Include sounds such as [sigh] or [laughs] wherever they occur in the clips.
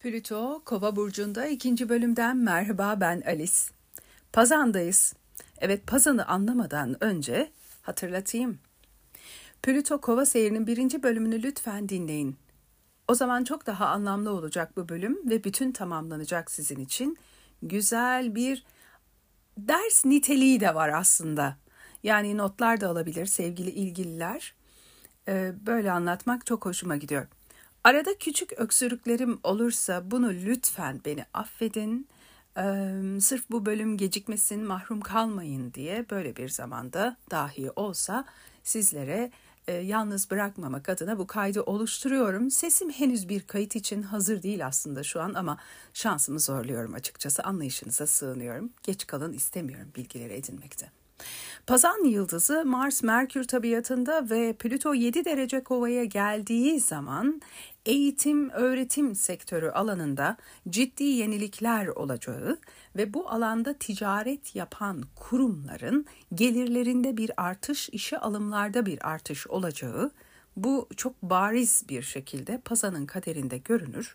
Plüto Kova burcunda ikinci bölümden merhaba ben Alice. Pazandayız. Evet Pazan'ı anlamadan önce hatırlatayım. Plüto Kova seyrinin birinci bölümünü lütfen dinleyin. O zaman çok daha anlamlı olacak bu bölüm ve bütün tamamlanacak sizin için. Güzel bir ders niteliği de var aslında. Yani notlar da alabilir sevgili ilgililer. Ee, böyle anlatmak çok hoşuma gidiyor. Arada küçük öksürüklerim olursa bunu lütfen beni affedin. Ee, sırf bu bölüm gecikmesin, mahrum kalmayın diye böyle bir zamanda dahi olsa sizlere e, yalnız bırakmamak adına bu kaydı oluşturuyorum. Sesim henüz bir kayıt için hazır değil aslında şu an ama şansımı zorluyorum açıkçası. Anlayışınıza sığınıyorum. Geç kalın istemiyorum bilgileri edinmekte. Pazan yıldızı Mars Merkür tabiatında ve Plüto 7 derece kovaya geldiği zaman eğitim öğretim sektörü alanında ciddi yenilikler olacağı ve bu alanda ticaret yapan kurumların gelirlerinde bir artış, işe alımlarda bir artış olacağı bu çok bariz bir şekilde Pazan'ın kaderinde görünür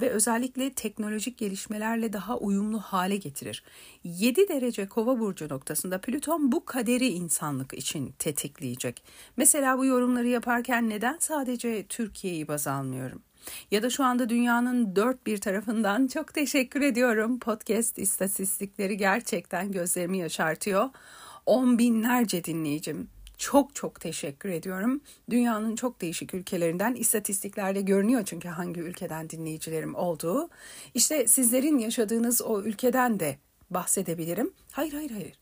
ve özellikle teknolojik gelişmelerle daha uyumlu hale getirir. 7 derece kova burcu noktasında Plüton bu kaderi insanlık için tetikleyecek. Mesela bu yorumları yaparken neden sadece Türkiye'yi baz almıyorum? Ya da şu anda dünyanın dört bir tarafından çok teşekkür ediyorum. Podcast istatistikleri gerçekten gözlerimi yaşartıyor. On binlerce dinleyicim, çok çok teşekkür ediyorum. Dünyanın çok değişik ülkelerinden istatistiklerde görünüyor çünkü hangi ülkeden dinleyicilerim olduğu. İşte sizlerin yaşadığınız o ülkeden de bahsedebilirim. Hayır hayır hayır.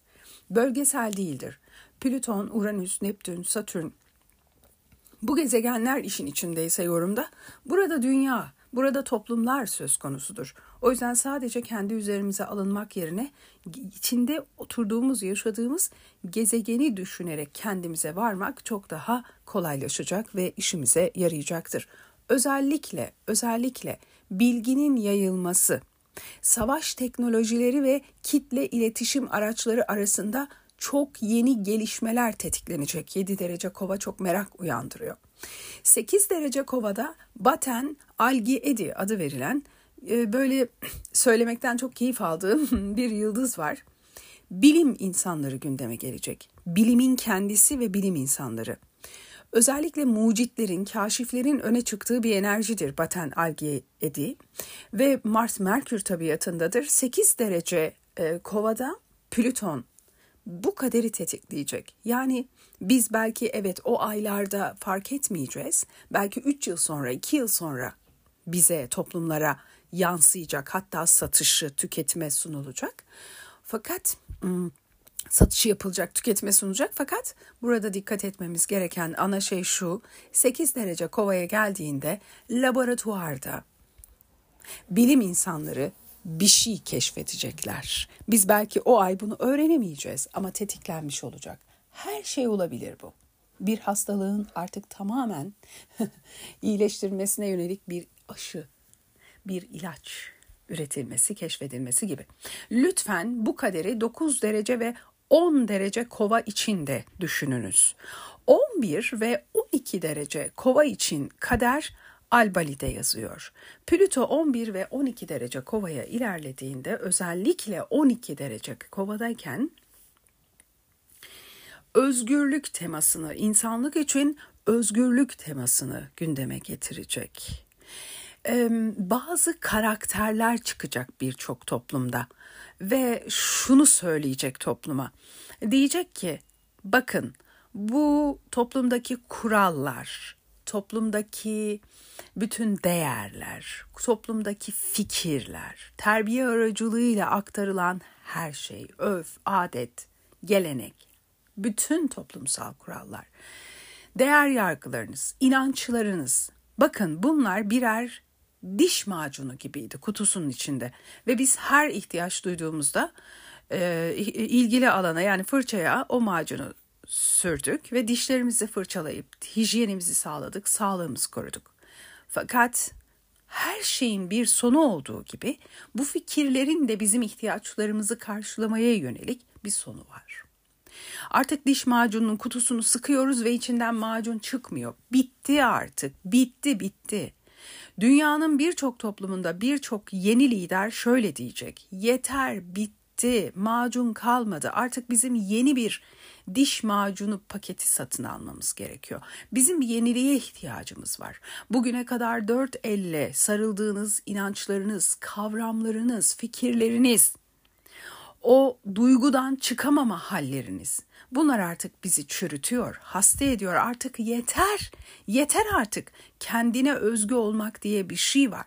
Bölgesel değildir. Plüton, Uranüs, Neptün, Satürn bu gezegenler işin içindeyse yorumda burada dünya, burada toplumlar söz konusudur. O yüzden sadece kendi üzerimize alınmak yerine içinde oturduğumuz, yaşadığımız gezegeni düşünerek kendimize varmak çok daha kolaylaşacak ve işimize yarayacaktır. Özellikle, özellikle bilginin yayılması, savaş teknolojileri ve kitle iletişim araçları arasında çok yeni gelişmeler tetiklenecek. 7 derece kova çok merak uyandırıyor. 8 derece kovada Baten Algi Edi adı verilen e, böyle söylemekten çok keyif aldığım [laughs] bir yıldız var. Bilim insanları gündeme gelecek. Bilimin kendisi ve bilim insanları. Özellikle mucitlerin, kaşiflerin öne çıktığı bir enerjidir Baten Algi Edi. Ve Mars Merkür tabiatındadır. 8 derece e, kovada Plüton bu kaderi tetikleyecek. Yani biz belki evet o aylarda fark etmeyeceğiz. Belki 3 yıl sonra, 2 yıl sonra bize, toplumlara yansıyacak. Hatta satışı, tüketime sunulacak. Fakat satışı yapılacak, tüketime sunulacak. Fakat burada dikkat etmemiz gereken ana şey şu. 8 derece kovaya geldiğinde laboratuvarda bilim insanları bir şey keşfedecekler. Biz belki o ay bunu öğrenemeyeceğiz ama tetiklenmiş olacak. Her şey olabilir bu. Bir hastalığın artık tamamen [laughs] iyileştirmesine yönelik bir aşı, bir ilaç üretilmesi, keşfedilmesi gibi. Lütfen bu kaderi 9 derece ve 10 derece kova içinde düşününüz. 11 ve 12 derece kova için kader Albali'de yazıyor. Plüto 11 ve 12 derece kovaya ilerlediğinde özellikle 12 derece kovadayken özgürlük temasını, insanlık için özgürlük temasını gündeme getirecek. Ee, bazı karakterler çıkacak birçok toplumda ve şunu söyleyecek topluma. Diyecek ki bakın bu toplumdaki kurallar, toplumdaki bütün değerler, toplumdaki fikirler, terbiye aracılığıyla aktarılan her şey, öf, adet, gelenek, bütün toplumsal kurallar, değer yargılarınız, inançlarınız, bakın bunlar birer diş macunu gibiydi kutusunun içinde. Ve biz her ihtiyaç duyduğumuzda e, ilgili alana yani fırçaya o macunu sürdük ve dişlerimizi fırçalayıp hijyenimizi sağladık, sağlığımızı koruduk. Fakat her şeyin bir sonu olduğu gibi bu fikirlerin de bizim ihtiyaçlarımızı karşılamaya yönelik bir sonu var. Artık diş macununun kutusunu sıkıyoruz ve içinden macun çıkmıyor. Bitti artık. Bitti, bitti. Dünyanın birçok toplumunda birçok yeni lider şöyle diyecek. Yeter, bitti. Macun kalmadı. Artık bizim yeni bir diş macunu paketi satın almamız gerekiyor. Bizim bir yeniliğe ihtiyacımız var. Bugüne kadar dört elle sarıldığınız inançlarınız, kavramlarınız, fikirleriniz, o duygudan çıkamama halleriniz. Bunlar artık bizi çürütüyor, hasta ediyor. Artık yeter. Yeter artık. Kendine özgü olmak diye bir şey var.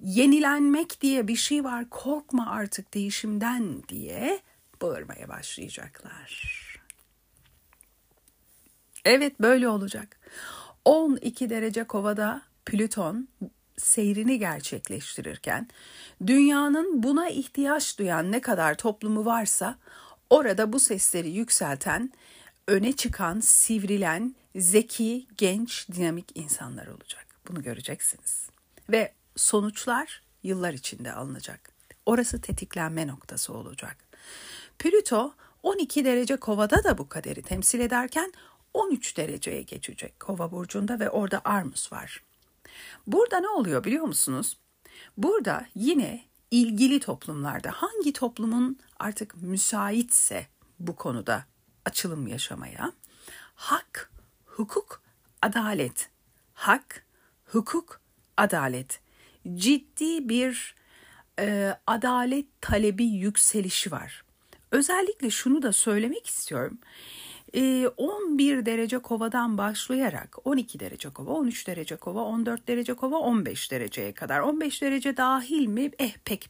Yenilenmek diye bir şey var. Korkma artık değişimden diye bağırmaya başlayacaklar. Evet böyle olacak. 12 derece kovada Plüton seyrini gerçekleştirirken dünyanın buna ihtiyaç duyan ne kadar toplumu varsa orada bu sesleri yükselten, öne çıkan, sivrilen, zeki, genç, dinamik insanlar olacak. Bunu göreceksiniz. Ve sonuçlar yıllar içinde alınacak. Orası tetiklenme noktası olacak. Plüto 12 derece kovada da bu kaderi temsil ederken 13 dereceye geçecek Kova burcunda ve orada Armus var. Burada ne oluyor biliyor musunuz? Burada yine ilgili toplumlarda hangi toplumun artık müsaitse bu konuda açılım yaşamaya hak, hukuk, adalet, hak, hukuk, adalet ciddi bir e, adalet talebi yükselişi var. Özellikle şunu da söylemek istiyorum. 11 ee, derece kovadan başlayarak 12 derece kova, 13 derece kova, 14 derece kova, 15 dereceye kadar. 15 derece dahil mi? Eh pek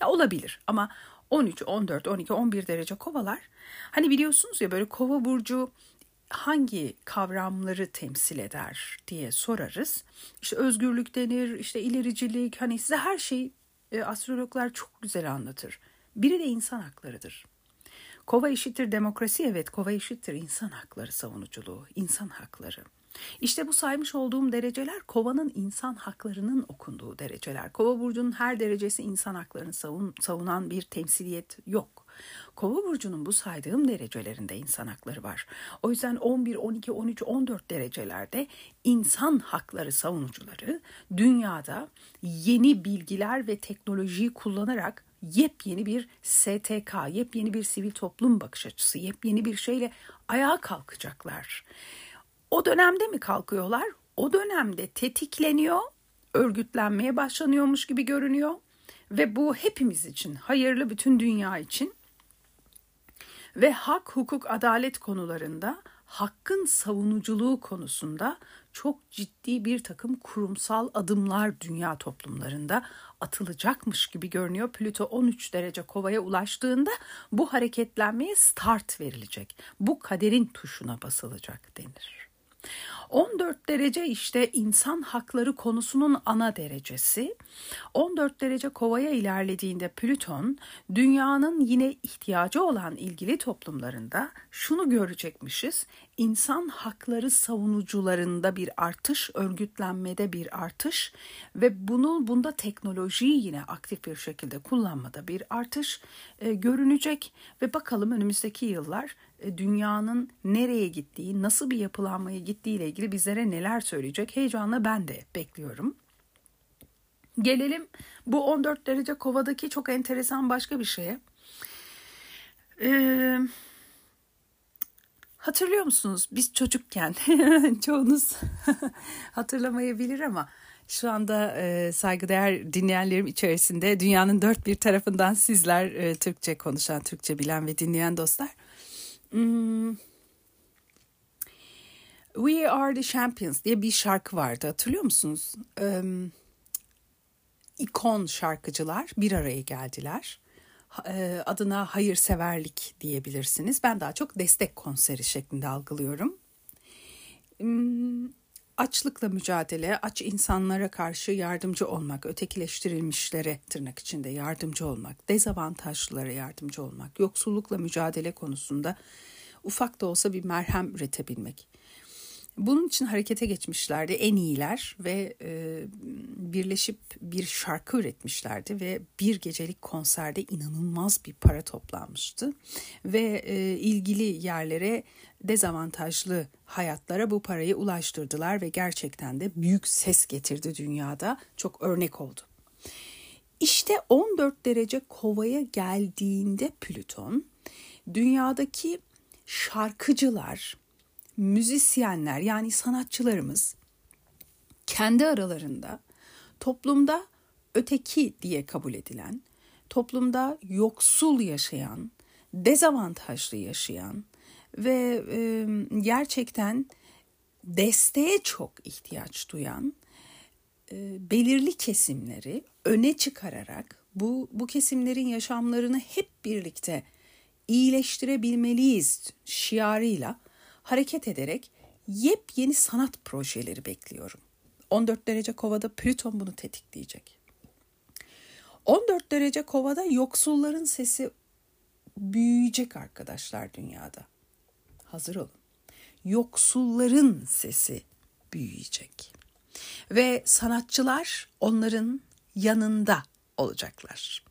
ya olabilir ama 13, 14, 12, 11 derece kovalar. Hani biliyorsunuz ya böyle kova burcu hangi kavramları temsil eder diye sorarız. İşte özgürlük denir, işte ilericilik, hani size her şey e, astrologlar çok güzel anlatır. Biri de insan haklarıdır. Kova eşittir demokrasi evet kova eşittir insan hakları savunuculuğu, insan hakları. İşte bu saymış olduğum dereceler kovanın insan haklarının okunduğu dereceler. Kova burcunun her derecesi insan haklarını savun, savunan bir temsiliyet yok. Kova burcunun bu saydığım derecelerinde insan hakları var. O yüzden 11, 12, 13, 14 derecelerde insan hakları savunucuları dünyada yeni bilgiler ve teknolojiyi kullanarak yepyeni bir STK, yepyeni bir sivil toplum bakış açısı, yepyeni bir şeyle ayağa kalkacaklar. O dönemde mi kalkıyorlar? O dönemde tetikleniyor, örgütlenmeye başlanıyormuş gibi görünüyor ve bu hepimiz için, hayırlı bütün dünya için ve hak, hukuk, adalet konularında hakkın savunuculuğu konusunda çok ciddi bir takım kurumsal adımlar dünya toplumlarında atılacakmış gibi görünüyor. Plüto 13 derece kovaya ulaştığında bu hareketlenmeye start verilecek. Bu kaderin tuşuna basılacak denir. 14 derece işte insan hakları konusunun ana derecesi. 14 derece kovaya ilerlediğinde Plüton dünyanın yine ihtiyacı olan ilgili toplumlarında şunu görecekmişiz. İnsan hakları savunucularında bir artış, örgütlenmede bir artış ve bunu bunda teknolojiyi yine aktif bir şekilde kullanmada bir artış e, görünecek ve bakalım önümüzdeki yıllar e, dünyanın nereye gittiği, nasıl bir yapılanmaya gittiği ile ilgili bizlere neler söyleyecek heyecanla ben de bekliyorum. Gelelim bu 14 derece kovadaki çok enteresan başka bir şeye. Ee, hatırlıyor musunuz biz çocukken [laughs] çoğunuz [laughs] hatırlamayabilir ama şu anda e, saygıdeğer dinleyenlerim içerisinde dünyanın dört bir tarafından sizler e, Türkçe konuşan, Türkçe bilen ve dinleyen dostlar Hmm. We Are the Champions diye bir şarkı vardı hatırlıyor musunuz? Um, ikon şarkıcılar bir araya geldiler. E, adına hayırseverlik diyebilirsiniz. Ben daha çok destek konseri şeklinde algılıyorum. Um, açlıkla mücadele, aç insanlara karşı yardımcı olmak, ötekileştirilmişlere tırnak içinde yardımcı olmak, dezavantajlılara yardımcı olmak, yoksullukla mücadele konusunda ufak da olsa bir merhem üretebilmek. Bunun için harekete geçmişlerdi. En iyiler ve e, birleşip bir şarkı üretmişlerdi ve bir gecelik konserde inanılmaz bir para toplanmıştı. Ve e, ilgili yerlere dezavantajlı hayatlara bu parayı ulaştırdılar ve gerçekten de büyük ses getirdi dünyada. Çok örnek oldu. İşte 14 derece kovaya geldiğinde Plüton dünyadaki şarkıcılar, müzisyenler yani sanatçılarımız kendi aralarında toplumda öteki diye kabul edilen, toplumda yoksul yaşayan, dezavantajlı yaşayan ve e, gerçekten desteğe çok ihtiyaç duyan e, belirli kesimleri öne çıkararak bu bu kesimlerin yaşamlarını hep birlikte iyileştirebilmeliyiz şiarıyla hareket ederek yepyeni sanat projeleri bekliyorum. 14 derece kovada Plüton bunu tetikleyecek. 14 derece kovada yoksulların sesi büyüyecek arkadaşlar dünyada. Hazır olun. Yoksulların sesi büyüyecek. Ve sanatçılar onların yanında olacaklar.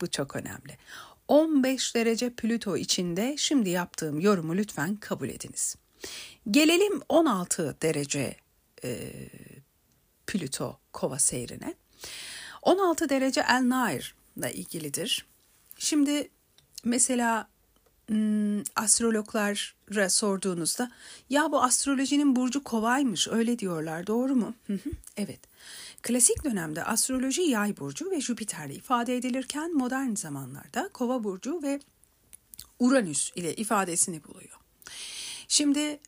Bu çok önemli. 15 derece Plüto içinde şimdi yaptığım yorumu lütfen kabul ediniz. Gelelim 16 derece e, Plüto kova seyrine. 16 derece El Nair ile ilgilidir. Şimdi mesela hmm, astrologlara sorduğunuzda ya bu astrolojinin burcu kovaymış öyle diyorlar doğru mu? evet. Klasik dönemde astroloji yay burcu ve Jüpiter'le ifade edilirken modern zamanlarda kova burcu ve Uranüs ile ifadesini buluyor. Şimdi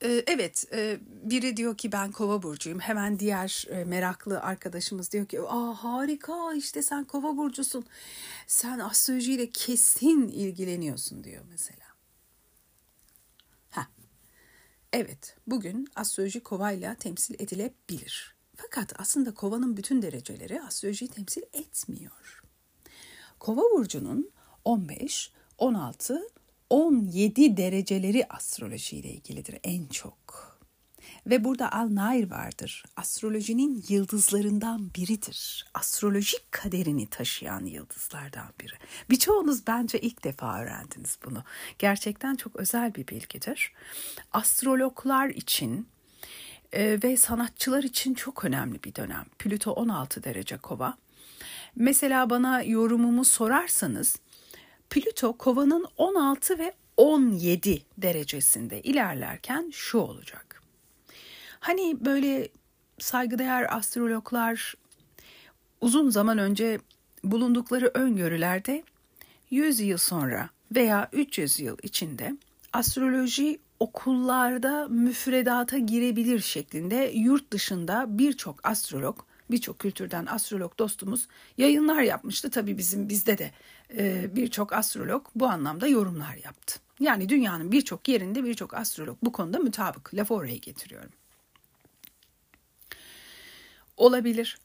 e, evet e, biri diyor ki ben kova burcuyum hemen diğer e, meraklı arkadaşımız diyor ki aa harika işte sen kova burcusun sen astrolojiyle kesin ilgileniyorsun diyor mesela. Ha. Evet bugün astroloji kovayla temsil edilebilir. Fakat aslında kovanın bütün dereceleri astrolojiyi temsil etmiyor. Kova burcunun 15, 16, 17 dereceleri astrolojiyle ilgilidir en çok. Ve burada Al-Nair vardır. Astrolojinin yıldızlarından biridir. Astrolojik kaderini taşıyan yıldızlardan biri. Birçoğunuz bence ilk defa öğrendiniz bunu. Gerçekten çok özel bir bilgidir. Astrologlar için e, ve sanatçılar için çok önemli bir dönem. Plüto 16 derece kova. Mesela bana yorumumu sorarsanız Plüto kovanın 16 ve 17 derecesinde ilerlerken şu olacak. Hani böyle saygıdeğer astrologlar uzun zaman önce bulundukları öngörülerde 100 yıl sonra veya 300 yıl içinde astroloji okullarda müfredata girebilir şeklinde yurt dışında birçok astrolog, birçok kültürden astrolog dostumuz yayınlar yapmıştı. Tabii bizim bizde de e, birçok astrolog bu anlamda yorumlar yaptı. Yani dünyanın birçok yerinde birçok astrolog bu konuda mutabık. Lafı oraya getiriyorum. Olabilir.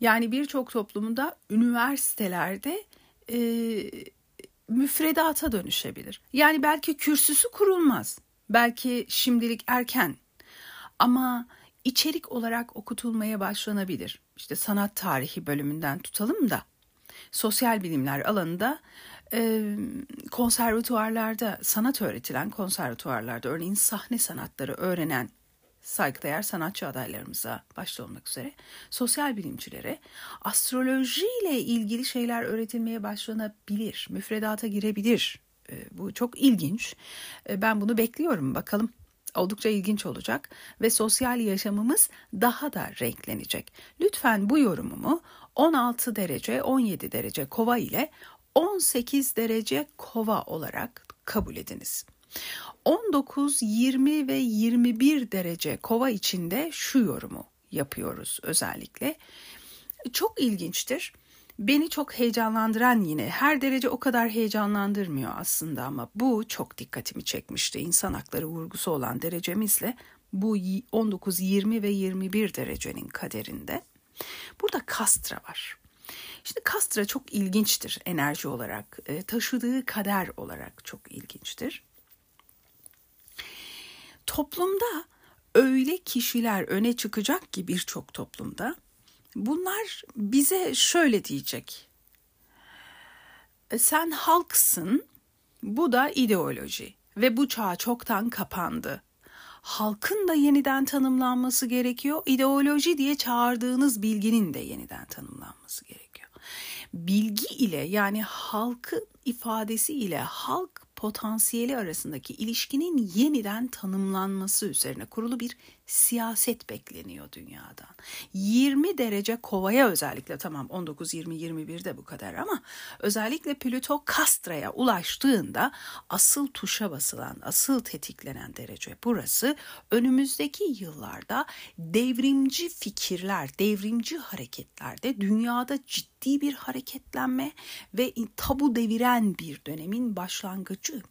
Yani birçok toplumda üniversitelerde e, müfredata dönüşebilir. Yani belki kürsüsü kurulmaz. Belki şimdilik erken. Ama içerik olarak okutulmaya başlanabilir. İşte sanat tarihi bölümünden tutalım da sosyal bilimler alanında e, sanat öğretilen konservatuvarlarda örneğin sahne sanatları öğrenen saygıdeğer sanatçı adaylarımıza başta olmak üzere sosyal bilimcilere astrolojiyle ilgili şeyler öğretilmeye başlanabilir, müfredata girebilir. Ee, bu çok ilginç. Ee, ben bunu bekliyorum bakalım. Oldukça ilginç olacak ve sosyal yaşamımız daha da renklenecek. Lütfen bu yorumumu 16 derece, 17 derece kova ile 18 derece kova olarak kabul ediniz. 19, 20 ve 21 derece kova içinde şu yorumu yapıyoruz özellikle. Çok ilginçtir. Beni çok heyecanlandıran yine her derece o kadar heyecanlandırmıyor aslında ama bu çok dikkatimi çekmişti. İnsan hakları vurgusu olan derecemizle bu 19, 20 ve 21 derecenin kaderinde. Burada Kastra var. Şimdi Kastra çok ilginçtir enerji olarak, e, taşıdığı kader olarak çok ilginçtir. Toplumda öyle kişiler öne çıkacak ki birçok toplumda bunlar bize şöyle diyecek. E, sen halksın, bu da ideoloji ve bu çağ çoktan kapandı. Halkın da yeniden tanımlanması gerekiyor. İdeoloji diye çağırdığınız bilginin de yeniden tanımlanması gerekiyor. Bilgi ile yani halkın ifadesi ile halk potansiyeli arasındaki ilişkinin yeniden tanımlanması üzerine kurulu bir siyaset bekleniyor dünyadan. 20 derece kovaya özellikle tamam 19 20 21 de bu kadar ama özellikle Plüto Kastra'ya ulaştığında asıl tuşa basılan, asıl tetiklenen derece burası. Önümüzdeki yıllarda devrimci fikirler, devrimci hareketlerde dünyada ciddi bir hareketlenme ve tabu deviren bir dönemin başlangıcı.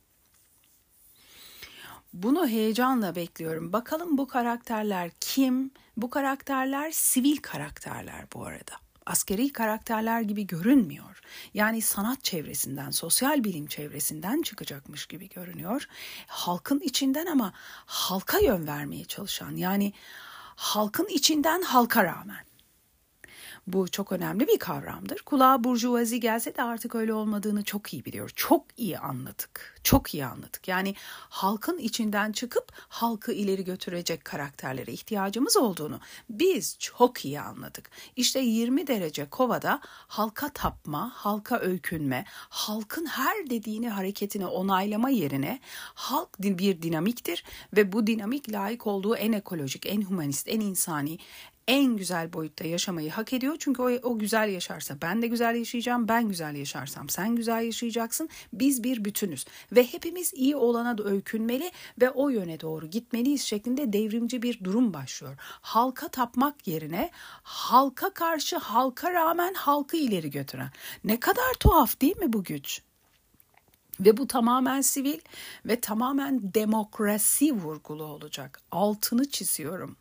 Bunu heyecanla bekliyorum. Bakalım bu karakterler kim? Bu karakterler sivil karakterler bu arada. Askeri karakterler gibi görünmüyor. Yani sanat çevresinden, sosyal bilim çevresinden çıkacakmış gibi görünüyor. Halkın içinden ama halka yön vermeye çalışan yani halkın içinden halka rağmen. Bu çok önemli bir kavramdır. Kulağa burjuvazi gelse de artık öyle olmadığını çok iyi biliyor. Çok iyi anladık. Çok iyi anladık. Yani halkın içinden çıkıp halkı ileri götürecek karakterlere ihtiyacımız olduğunu biz çok iyi anladık. İşte 20 derece kovada halka tapma, halka öykünme, halkın her dediğini hareketini onaylama yerine halk bir dinamiktir ve bu dinamik layık olduğu en ekolojik, en humanist, en insani, en güzel boyutta yaşamayı hak ediyor. Çünkü o, o güzel yaşarsa ben de güzel yaşayacağım. Ben güzel yaşarsam sen güzel yaşayacaksın. Biz bir bütünüz ve hepimiz iyi olana da öykünmeli ve o yöne doğru gitmeliyiz şeklinde devrimci bir durum başlıyor. Halka tapmak yerine halka karşı halka rağmen halkı ileri götüren. Ne kadar tuhaf değil mi bu güç? Ve bu tamamen sivil ve tamamen demokrasi vurgulu olacak. Altını çiziyorum.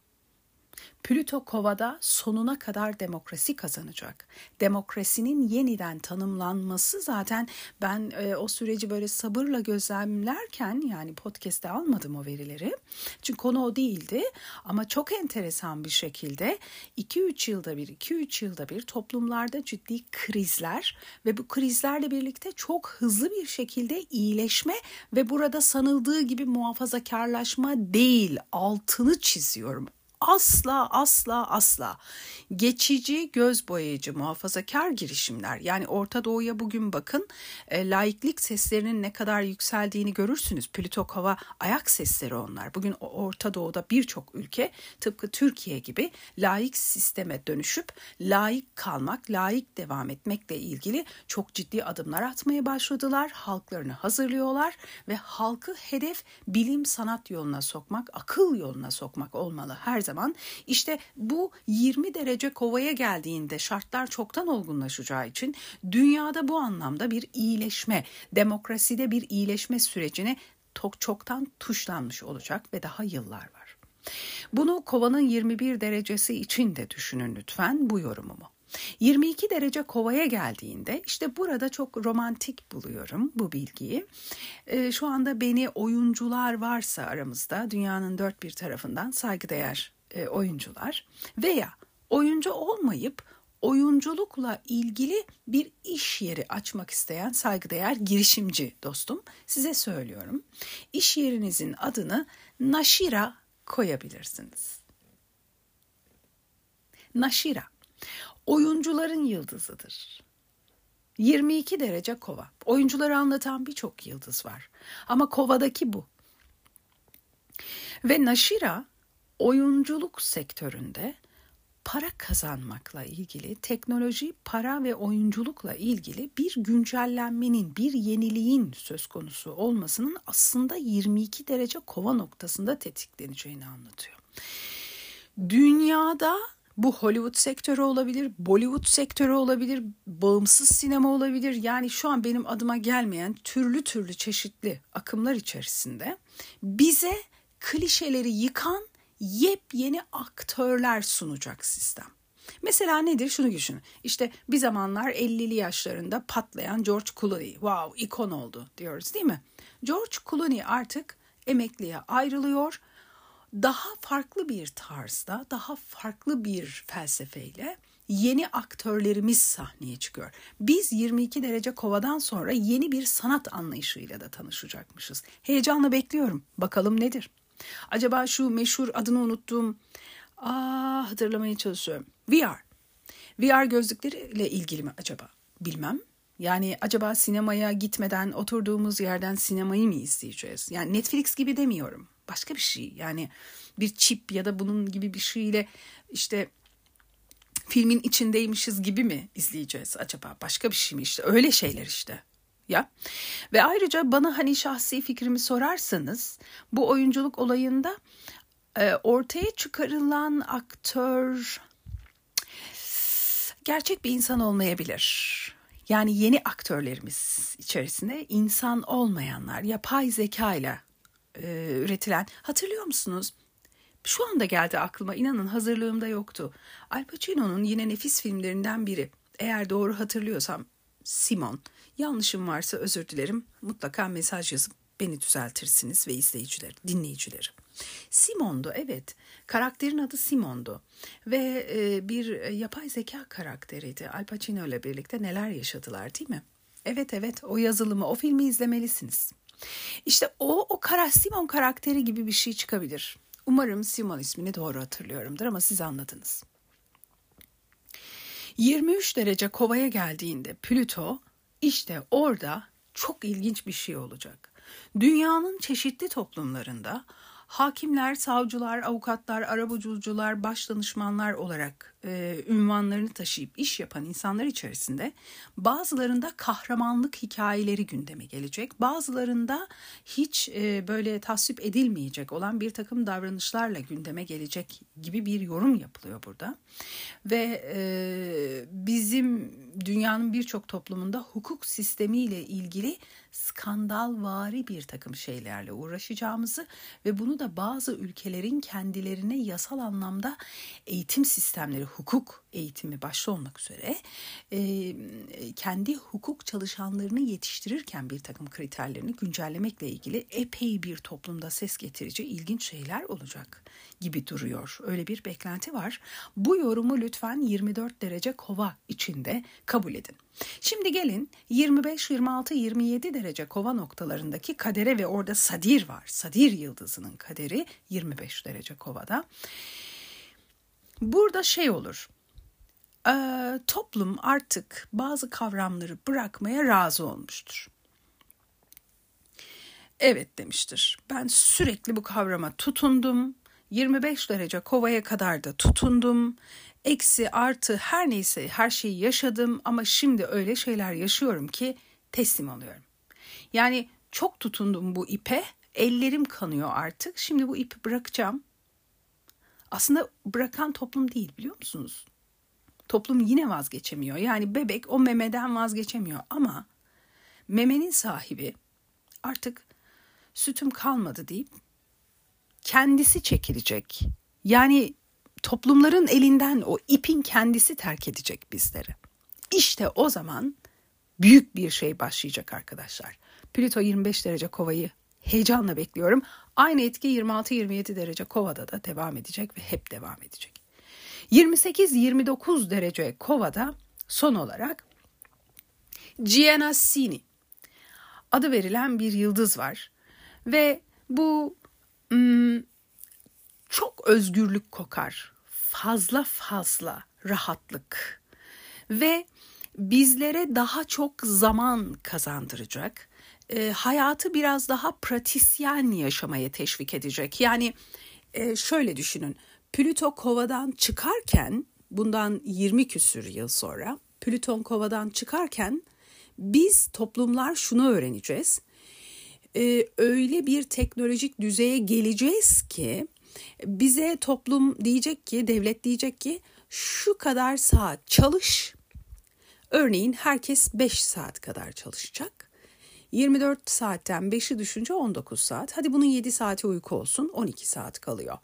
Plüto Kova'da sonuna kadar demokrasi kazanacak. Demokrasinin yeniden tanımlanması zaten ben e, o süreci böyle sabırla gözlemlerken yani podcast'te almadım o verileri. Çünkü konu o değildi ama çok enteresan bir şekilde 2-3 yılda bir 2-3 yılda bir toplumlarda ciddi krizler ve bu krizlerle birlikte çok hızlı bir şekilde iyileşme ve burada sanıldığı gibi muhafazakarlaşma değil altını çiziyorum asla asla asla geçici göz boyayıcı muhafazakar girişimler yani Orta Doğu'ya bugün bakın e, laiklik seslerinin ne kadar yükseldiğini görürsünüz. Plütokova ayak sesleri onlar. Bugün Orta Doğu'da birçok ülke tıpkı Türkiye gibi laik sisteme dönüşüp laik kalmak, laik devam etmekle ilgili çok ciddi adımlar atmaya başladılar. Halklarını hazırlıyorlar ve halkı hedef bilim sanat yoluna sokmak, akıl yoluna sokmak olmalı her zaman işte bu 20 derece kovaya geldiğinde şartlar çoktan olgunlaşacağı için dünyada bu anlamda bir iyileşme, demokraside bir iyileşme sürecine çok çoktan tuşlanmış olacak ve daha yıllar var. Bunu kovanın 21 derecesi için de düşünün lütfen bu yorumumu. 22 derece kovaya geldiğinde işte burada çok romantik buluyorum bu bilgiyi. Ee, şu anda beni oyuncular varsa aramızda dünyanın dört bir tarafından saygıdeğer e, oyuncular veya oyuncu olmayıp oyunculukla ilgili bir iş yeri açmak isteyen saygıdeğer girişimci dostum size söylüyorum. İş yerinizin adını Naşira koyabilirsiniz. Naşira oyuncuların yıldızıdır. 22 derece kova. Oyuncuları anlatan birçok yıldız var. Ama kovadaki bu. Ve Naşira oyunculuk sektöründe para kazanmakla ilgili, teknoloji, para ve oyunculukla ilgili bir güncellenmenin, bir yeniliğin söz konusu olmasının aslında 22 derece kova noktasında tetikleneceğini anlatıyor. Dünyada bu Hollywood sektörü olabilir, Bollywood sektörü olabilir, bağımsız sinema olabilir. Yani şu an benim adıma gelmeyen türlü türlü çeşitli akımlar içerisinde bize klişeleri yıkan yepyeni aktörler sunacak sistem. Mesela nedir? Şunu düşünün. İşte bir zamanlar 50'li yaşlarında patlayan George Clooney. Wow, ikon oldu diyoruz değil mi? George Clooney artık emekliye ayrılıyor. daha farklı bir tarzda, daha farklı bir felsefeyle yeni aktörlerimiz sahneye çıkıyor. Biz 22 derece kovadan sonra yeni bir sanat anlayışıyla da tanışacakmışız. Heyecanla bekliyorum. Bakalım nedir? Acaba şu meşhur adını unuttuğum, aa hatırlamaya çalışıyorum. VR. VR gözlükleriyle ilgili mi acaba? Bilmem. Yani acaba sinemaya gitmeden oturduğumuz yerden sinemayı mı izleyeceğiz? Yani Netflix gibi demiyorum. Başka bir şey. Yani bir çip ya da bunun gibi bir şeyle işte filmin içindeymişiz gibi mi izleyeceğiz acaba? Başka bir şey mi işte? Öyle şeyler işte. Ya ve ayrıca bana hani şahsi fikrimi sorarsanız bu oyunculuk olayında e, ortaya çıkarılan aktör gerçek bir insan olmayabilir. Yani yeni aktörlerimiz içerisinde insan olmayanlar, yapay zeka ile e, üretilen hatırlıyor musunuz? Şu anda geldi aklıma inanın hazırlığımda yoktu. Al Pacino'nun yine nefis filmlerinden biri. Eğer doğru hatırlıyorsam Simon. Yanlışım varsa özür dilerim. Mutlaka mesaj yazıp beni düzeltirsiniz ve izleyiciler, dinleyicileri. Simon'du evet. Karakterin adı Simon'du. Ve e, bir yapay zeka karakteriydi. Al Pacino ile birlikte neler yaşadılar değil mi? Evet evet o yazılımı, o filmi izlemelisiniz. İşte o, o kara, Simon karakteri gibi bir şey çıkabilir. Umarım Simon ismini doğru hatırlıyorumdur ama siz anladınız. 23 derece kovaya geldiğinde Plüto işte orada çok ilginç bir şey olacak. Dünyanın çeşitli toplumlarında hakimler, savcılar, avukatlar, arabulucular, baş danışmanlar olarak e, ünvanlarını taşıyıp iş yapan insanlar içerisinde bazılarında kahramanlık hikayeleri gündeme gelecek. Bazılarında hiç e, böyle tasvip edilmeyecek olan bir takım davranışlarla gündeme gelecek gibi bir yorum yapılıyor burada. Ve e, bizim dünyanın birçok toplumunda hukuk sistemiyle ilgili skandalvari bir takım şeylerle uğraşacağımızı ve bunu da bazı ülkelerin kendilerine yasal anlamda eğitim sistemleri hukuk eğitimi başta olmak üzere e, kendi hukuk çalışanlarını yetiştirirken bir takım kriterlerini güncellemekle ilgili epey bir toplumda ses getirici ilginç şeyler olacak gibi duruyor. Öyle bir beklenti var. Bu yorumu lütfen 24 derece kova içinde kabul edin. Şimdi gelin 25, 26, 27 derece kova noktalarındaki kadere ve orada sadir var. Sadir yıldızının kaderi 25 derece kovada. Burada şey olur. E, toplum artık bazı kavramları bırakmaya razı olmuştur. Evet demiştir. Ben sürekli bu kavrama tutundum. 25 derece kovaya kadar da tutundum. Eksi artı her neyse her şeyi yaşadım ama şimdi öyle şeyler yaşıyorum ki teslim alıyorum. Yani çok tutundum bu ipe. Ellerim kanıyor artık. Şimdi bu ipi bırakacağım aslında bırakan toplum değil biliyor musunuz? Toplum yine vazgeçemiyor. Yani bebek o memeden vazgeçemiyor ama memenin sahibi artık sütüm kalmadı deyip kendisi çekilecek. Yani toplumların elinden o ipin kendisi terk edecek bizleri. İşte o zaman büyük bir şey başlayacak arkadaşlar. Plüto 25 derece kovayı heyecanla bekliyorum. Aynı etki 26-27 derece kovada da devam edecek ve hep devam edecek. 28-29 derece kovada son olarak Gianassini adı verilen bir yıldız var. Ve bu hmm, çok özgürlük kokar. Fazla fazla rahatlık ve bizlere daha çok zaman kazandıracak e, hayatı biraz daha pratisyen yaşamaya teşvik edecek. Yani e, şöyle düşünün. Plüto kovadan çıkarken bundan 20 küsür yıl sonra Plüton kovadan çıkarken biz toplumlar şunu öğreneceğiz. Ee, öyle bir teknolojik düzeye geleceğiz ki bize toplum diyecek ki, devlet diyecek ki şu kadar saat çalış. Örneğin herkes 5 saat kadar çalışacak 24 saatten 5'i düşünce 19 saat. Hadi bunun 7 saati uyku olsun 12 saat kalıyor.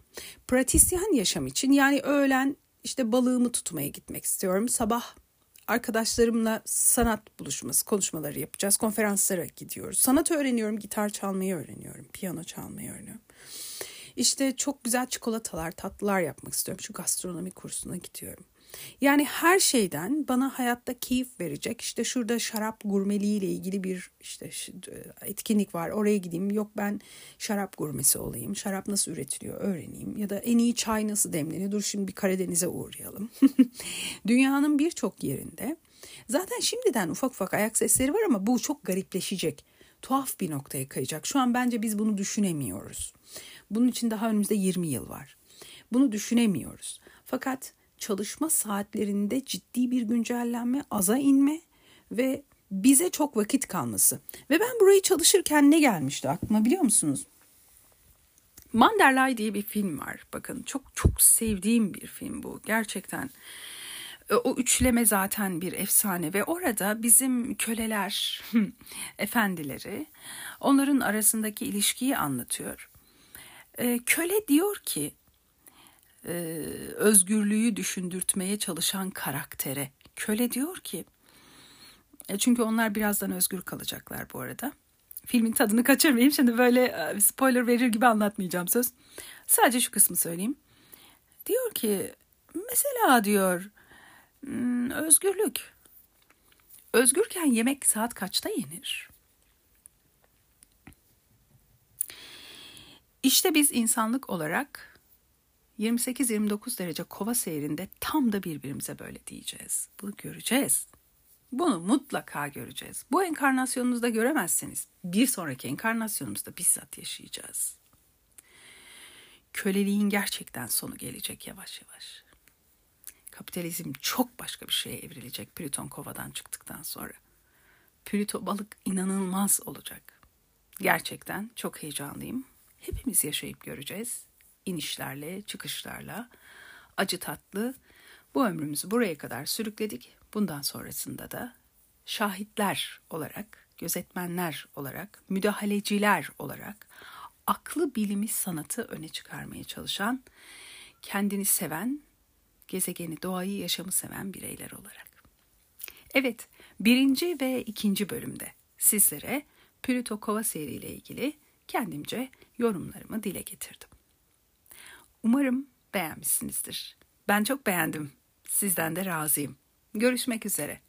Pratisyen yaşam için yani öğlen işte balığımı tutmaya gitmek istiyorum. Sabah arkadaşlarımla sanat buluşması, konuşmaları yapacağız. Konferanslara gidiyoruz. Sanat öğreniyorum, gitar çalmayı öğreniyorum, piyano çalmayı öğreniyorum. İşte çok güzel çikolatalar, tatlılar yapmak istiyorum. Şu gastronomi kursuna gidiyorum. Yani her şeyden bana hayatta keyif verecek. İşte şurada şarap gurmeliği ile ilgili bir işte etkinlik var. Oraya gideyim. Yok ben şarap gurmesi olayım. Şarap nasıl üretiliyor öğreneyim. Ya da en iyi çay nasıl demleniyor. Dur şimdi bir Karadeniz'e uğrayalım. [laughs] Dünyanın birçok yerinde zaten şimdiden ufak ufak ayak sesleri var ama bu çok garipleşecek. Tuhaf bir noktaya kayacak. Şu an bence biz bunu düşünemiyoruz. Bunun için daha önümüzde 20 yıl var. Bunu düşünemiyoruz. Fakat çalışma saatlerinde ciddi bir güncellenme, aza inme ve bize çok vakit kalması. Ve ben burayı çalışırken ne gelmişti aklıma biliyor musunuz? Manderlay diye bir film var. Bakın çok çok sevdiğim bir film bu. Gerçekten e, o üçleme zaten bir efsane ve orada bizim köleler, [laughs] efendileri onların arasındaki ilişkiyi anlatıyor. E, köle diyor ki e, özgürlüğü düşündürtmeye çalışan karaktere. Köle diyor ki, e, çünkü onlar birazdan özgür kalacaklar bu arada. Filmin tadını kaçırmayayım. Şimdi böyle e, spoiler verir gibi anlatmayacağım söz. Sadece şu kısmı söyleyeyim. Diyor ki, mesela diyor, hmm, özgürlük. Özgürken yemek saat kaçta yenir? İşte biz insanlık olarak 28-29 derece kova seyrinde tam da birbirimize böyle diyeceğiz. Bunu göreceğiz. Bunu mutlaka göreceğiz. Bu enkarnasyonunuzda göremezseniz bir sonraki enkarnasyonumuzda bizzat yaşayacağız. Köleliğin gerçekten sonu gelecek yavaş yavaş. Kapitalizm çok başka bir şeye evrilecek Plüton kovadan çıktıktan sonra. Plüto balık inanılmaz olacak. Gerçekten çok heyecanlıyım. Hepimiz yaşayıp göreceğiz inişlerle, çıkışlarla, acı tatlı bu ömrümüzü buraya kadar sürükledik. Bundan sonrasında da şahitler olarak, gözetmenler olarak, müdahaleciler olarak aklı, bilimi, sanatı öne çıkarmaya çalışan, kendini seven, gezegeni, doğayı, yaşamı seven bireyler olarak. Evet, birinci ve ikinci bölümde sizlere Plüto Kova seriyle ilgili kendimce yorumlarımı dile getirdim. Umarım beğenmişsinizdir. Ben çok beğendim. Sizden de razıyım. Görüşmek üzere.